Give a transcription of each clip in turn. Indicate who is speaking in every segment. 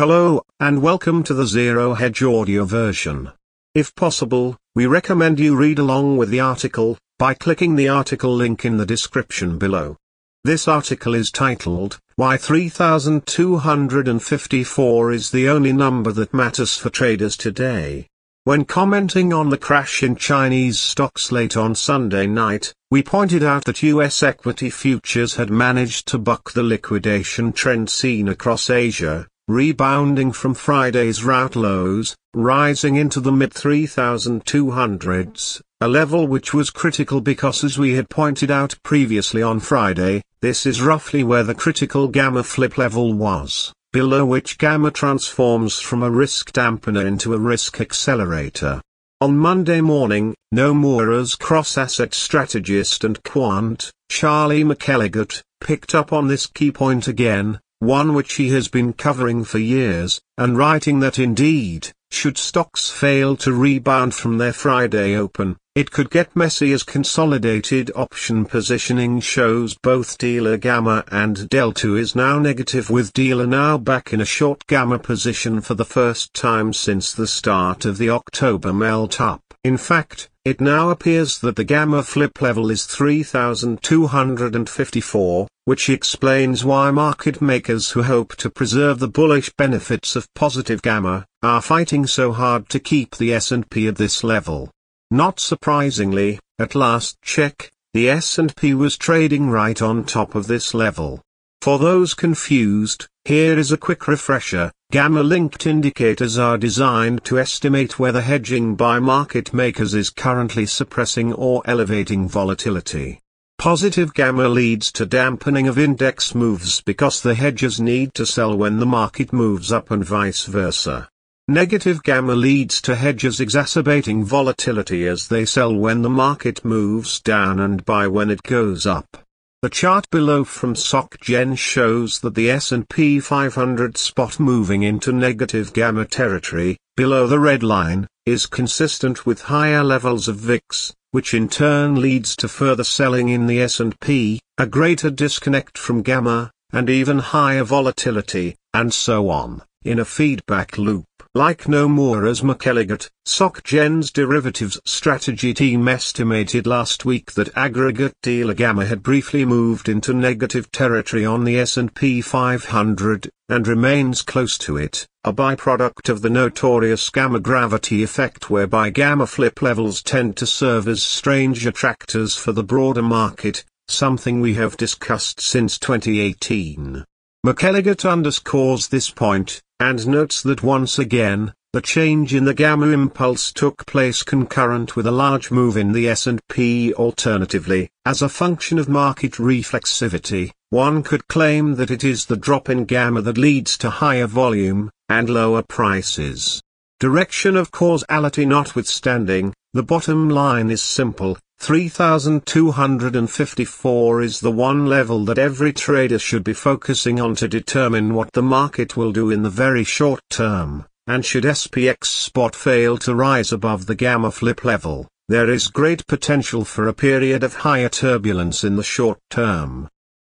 Speaker 1: Hello, and welcome to the Zero Hedge audio version. If possible, we recommend you read along with the article, by clicking the article link in the description below. This article is titled, Why 3254 is the only number that matters for traders today. When commenting on the crash in Chinese stocks late on Sunday night, we pointed out that US equity futures had managed to buck the liquidation trend seen across Asia, rebounding from Friday's rout lows, rising into the mid-3200s, a level which was critical because as we had pointed out previously on Friday, this is roughly where the critical gamma flip level was, below which gamma transforms from a risk dampener into a risk accelerator. On Monday morning, Nomura's cross-asset strategist and quant, Charlie McElligott, picked up on this key point again, one which he has been covering for years, and writing that indeed, should stocks fail to rebound from their Friday open, it could get messy as consolidated option positioning shows both dealer gamma and delta is now negative with dealer now back in a short gamma position for the first time since the start of the October melt up. In fact, it now appears that the gamma flip level is 3254, which explains why market makers who hope to preserve the bullish benefits of positive gamma, are fighting so hard to keep the S&P at this level. Not surprisingly, at last check, the S&P was trading right on top of this level. For those confused, here is a quick refresher, Gamma-linked indicators are designed to estimate whether hedging by market makers is currently suppressing or elevating volatility. Positive gamma leads to dampening of index moves because the hedgers need to sell when the market moves up and vice versa. Negative gamma leads to hedgers exacerbating volatility as they sell when the market moves down and buy when it goes up. The chart below from SocGen shows that the S&P 500 spot moving into negative gamma territory, below the red line, is consistent with higher levels of VIX, which in turn leads to further selling in the S&P, a greater disconnect from gamma, and even higher volatility, and so on, in a feedback loop. Like Nomura's McElligott, SocGen's derivatives strategy team estimated last week that aggregate dealer gamma had briefly moved into negative territory on the S&P 500, and remains close to it, a byproduct of the notorious gamma gravity effect whereby gamma flip levels tend to serve as strange attractors for the broader market, something we have discussed since 2018. McElligott underscores this point, and notes that once again, the change in the gamma impulse took place concurrent with a large move in the S&P alternatively, as a function of market reflexivity, one could claim that it is the drop in gamma that leads to higher volume, and lower prices. Direction of causality notwithstanding, the bottom line is simple, 3254 is the one level that every trader should be focusing on to determine what the market will do in the very short term, and should SPX spot fail to rise above the gamma flip level, there is great potential for a period of higher turbulence in the short term.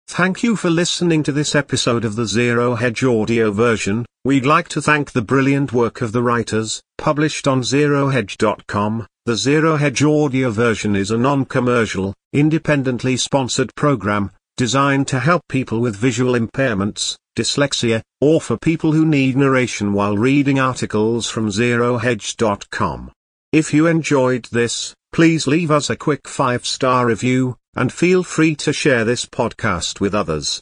Speaker 1: Thank you for listening to this episode of the Zero Hedge audio version. We'd like to thank the brilliant work of the writers, published on zerohedge.com. The Zero Hedge audio version is a non-commercial, independently sponsored program, designed to help people with visual impairments, dyslexia, or for people who need narration while reading articles from zerohedge.com. If you enjoyed this, please leave us a quick 5-star review, and feel free to share this podcast with others.